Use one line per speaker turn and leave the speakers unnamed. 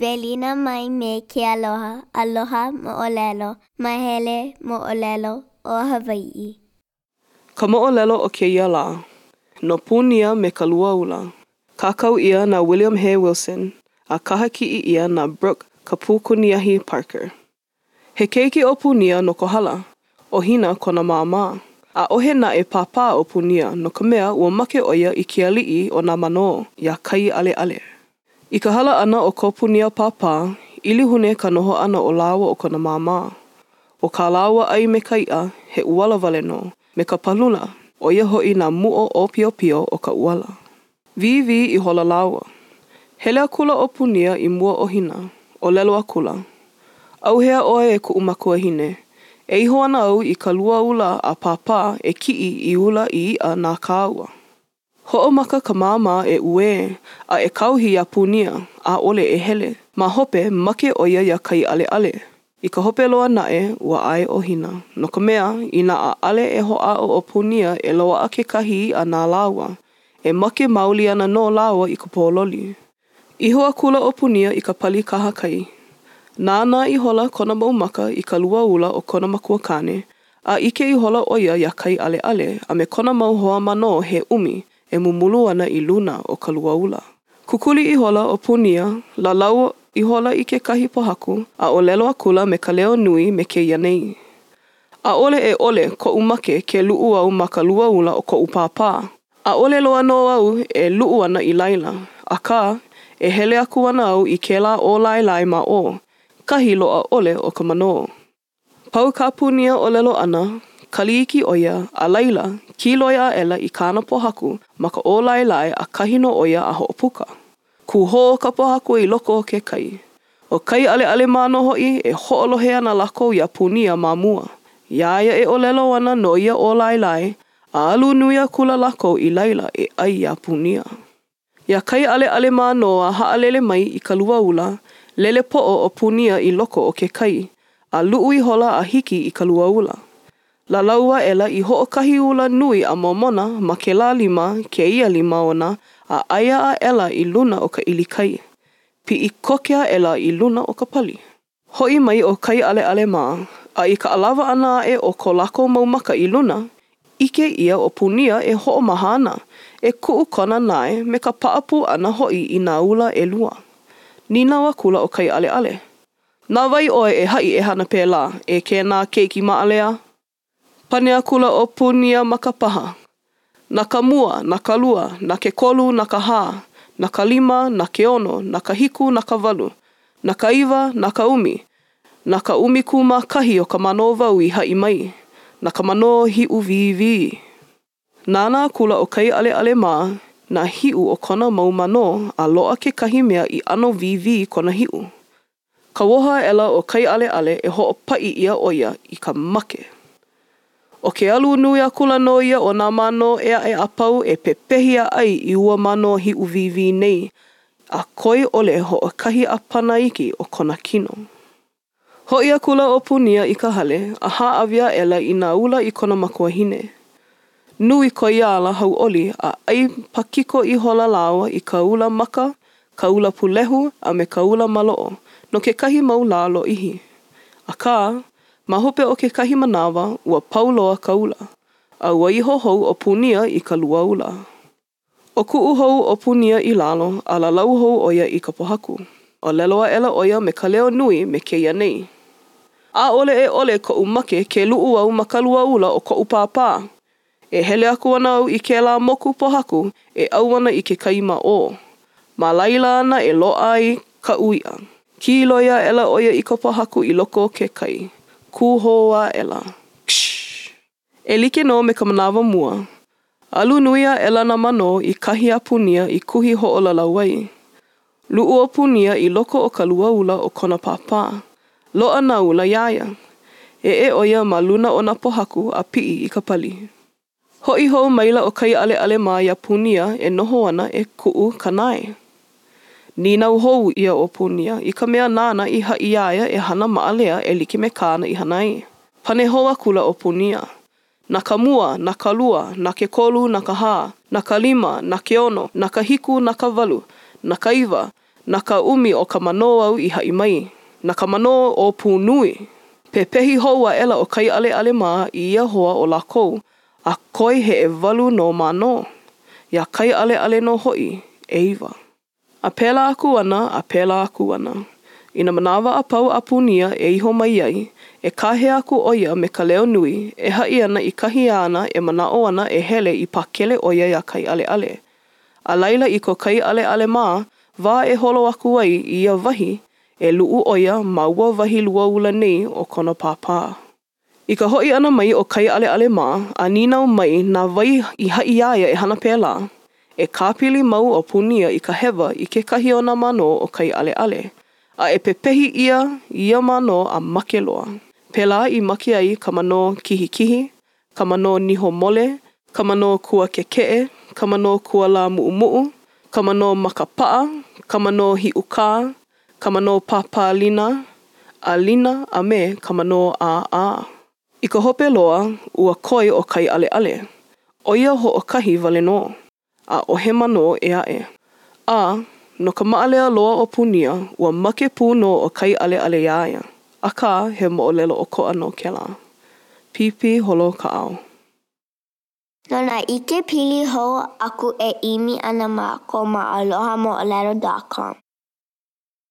Welina mai me ke aloha, aloha moʻolelo, mahele moʻolelo o Hawaiʻi.
Ka moʻolelo o kēia lā. No Punia me ka Lua Ula. Kākau ʻia na William H. Wilson a kahakiʻi ʻia na Brook Kapūkuniahi Parker. He keiki ʻo Punia no Kohala, ʻo Hina kona māmā. ʻAʻohe naʻe pāpā o Punia, no ka mea, ua make ʻo ia i ke aliʻi o nā manō, iā Kaiʻaleʻale. I ka hala ʻana o ko Punia pāpā, ʻilihune ka noho ʻana o lāua ʻo kona māmā. ʻO kā lāua ʻai me ka iʻa, he ʻuala wale nō, me ka palula, ʻo ia hoʻi nā muʻo ʻōpiopio o ka ʻuala. Wīwī ihola lāua. Hele akula ʻo Punia i mua o Hina, ʻōlelo akula, ʻAuhea ʻoe e kuʻu makuahine, e iho ana au i ka lua ula a Pāpā e kiʻi i ula i iʻa na kāua. Hoʻomaka ka Māmā e uē a e kāohi iā Punia, ʻaʻole e hele. Ma hope, make ʻo ia iā Kaiʻaleʻale. I ka hope loa naʻe, ua ʻae ʻo Hina, no ka mea, inā ʻaʻale e hoʻāʻo ʻo Punia e loaʻa kekahi iʻa na lāua, e make maoli ana nō lāua i ka pōloli. Iho akula ʻo Punia i ka pali kahakai. Nānā ihola kona mau maka i ka lua ula o kona makuakāne, a ʻike ihola ʻo ia iā Kaiʻaleʻale a me kona mau hoa manō he ʻumi e mumulu ana i luna o ka lua ula. Kukuli ihola ʻo Punia, lālau ihola i kekahi pōhaku, a ʻōlelo akula me ka leo nui me kēia nei, ʻAʻole e ʻole koʻu make ke luʻu au ma ka lua ula o koʻu pāpā. ʻAʻole loa nō au e luʻu ana i laila, akā, e hele aku ana au i kēlā ʻōlaelae ma ʻō, kahi loaʻa ʻole o ka manō. Pau kā Punia ʻōlelo ʻana, kali iki ʻo ia, a laila, kīloi aʻela i kāna pōhaku ma ka ʻōlaelae ʻakahi nō ʻo ia a hoʻopuka. Kūhō ka pōhaku i loko o ke kai. ʻO Kaiʻaleʻale mā nō hoʻi e hoʻolohe ana lākou iā Punia ma mua. Iā ia e ʻōlelo ana no ia ʻōlaelae, a alu nui akula lākou i laila e ʻai iā Punia. Iā Kaiʻaleʻale mā nō a haʻalele mai i ka lua ula, lele poʻo ʻo Punia i loko o ke kai, a luʻu ihola a hiki i ka lua ula. Lālau aʻela i hoʻokahi ula nui a momona ma kēlā lima kēia lima ona a aea aʻela i luna o ka ʻilikai. Piʻi koke aʻela i luna o ka pali. Hoʻi mai ʻo Kaiʻaleʻale mā, a i ka ʻalawa ʻana aʻe o ko lākou mau maka i luna, ʻike ʻia ʻo Punia e hoʻomaha ana, e kuʻu kona nae me ka paʻa pū ʻana hoʻi i nā ula ʻelua. Nīnau akula ʻo Kaiʻaleʻale, Na wai ʻoe e haʻi e hana pēlā, e kēnā keiki maʻalea? Pane akula ʻo Punia ma ka paha, Na ka mua, na ka lua, na ke kolu, na ka hā, na ka lima, na ke ono, na ka hiku, na ka walu, na ka iwa, na ka ʻumi, na ka ʻumikūmākahi o ka manō wau i haʻi mai, na ka manō hiʻu wīwī. Nānā akula ʻo Kaiʻaleʻale ma nā hiʻu o kona mau manō a loaʻa kekahi mea i ʻano wīwī kona hiʻu. Kauoha aʻela ʻo Kaiʻaleʻale e hoʻopaʻi ʻia ʻo ia i ka make. ʻO ke alu nui akula nō ia o nā manō ʻē aʻe a pau e pepehi a ʻai i ua manō hiʻu wīwī nei a koe ʻole hoʻokahi ʻāpana iki o kona kino. Hoʻi akula ʻo Punia i ka hale a hāʻawi aʻela i nā ula i kona makuahine. Nui ko ia ala hauʻoli a ʻai pakiko ihola lāua i ka ula maka, ka ula pūlehu, a me ka ula maloʻo no kekahi mau lā lōʻihi. Akā, ma hope o kekahi manawa, ua pau loa ka ula, a ua iho hou ʻo Punia i ka lua ula. ʻŌkuʻu hou ʻo Punia i lalo, a lālau hou ʻo ia i ka pōhaku. ʻŌlelo aʻela ʻo ia me ka leo nui me kēia nei, ʻAʻole e ʻole koʻu make ke luʻu au ma ka lua ula o koʻu pāpā. E hele aku ana au i kēlā moku pōhaku e ʻau ana i ke kai ma ʻō. Ma laila ana e loaʻa ai kaʻu iʻa. Kīloi aʻela ʻo ia i ka pōhaku i loko o ke kai. Kūhō aʻela. Kshhh! E like nō me ka manawa mua, alu nui aʻela nā manō i kahi a Punia i kuhi hoʻolalau ai. Luʻu ʻo Punia i loko o ka lua ula o kona pāpā. Loaʻa nā ula iā ia. Eʻe ʻo ia ma luna o nā pōhaku a piʻi i ka pali. Hoʻi hou maila ʻo Kaiʻaleʻale mā iā Punia e noho ana e kuʻu ka nae. Nīnau hou ʻia ʻo Punia i ka mea nāna i haʻi iā ia e hana maʻalea e like me kāna i hana ai. Pane hou akula ʻo Punia, Na ka mua, na ka lua, na ke kolu, na ka hā, na ka lima, na ke ono, na ka hiku, na ka walu, na ka iwa, na ka ʻumi o ka manō au i haʻi mai, na ka manō ʻōpū nui! Pepehi hou aʻela ʻo Kaiʻaleʻale mā i ia hoa o lākou A koe he ʻewalu nō manō, iā Kaiʻaleʻale nō hoʻi, ʻeiwa. A pēlā aku ana a pēlā aku ana. I nā manawa a pau a Punia e iho mai ai, e kāhea aku ʻo ia me ka leo nui, e haʻi ana i kahi āna e manaʻo ana e hele i pakele ʻo ia iā Kaiʻaleʻale. A laila i ko Kaiʻaleʻale mā wā e holo aku ai i ia wahi, e luʻu ʻo ia ma ua wahi lua ula nei o kona pāpā. I ka hoʻi ʻana mai o Kaiʻaleʻale mā, a nīnau mai na wai i haʻi iā ia e hana pēlā, E kāpili mau ʻo Punia i ka hewa i kekahi o nā manō o Kaiʻaleʻale, a e pepehi ʻia ia manō a make loa. Pēlā i make ai ka manō Kihikihi, ka manō Niho Mole, ka manō Kua Kekeʻe, ka manō Kua Lāmuʻumuʻu, ka manō Makapaʻa, ka manō Hiʻukā, ka manō pāpālina ʻālina a me ka manō ʻāʻā. I ka hope loa ua koe ʻo Kaiʻaleʻale, ʻo ia hoʻokahi wale nō, ʻaʻohe manō ʻē aʻe. A, no ka maʻalea loa o Punia, ua make pū nō ʻo Kaiʻaleʻale iā ia, akā he moʻolelo ʻokoʻa nō kēlā. Pīpī holo kaʻao.
No nā ʻikepili hou aku e ʻimi iā mākou ma Alohamoʻolelo.com.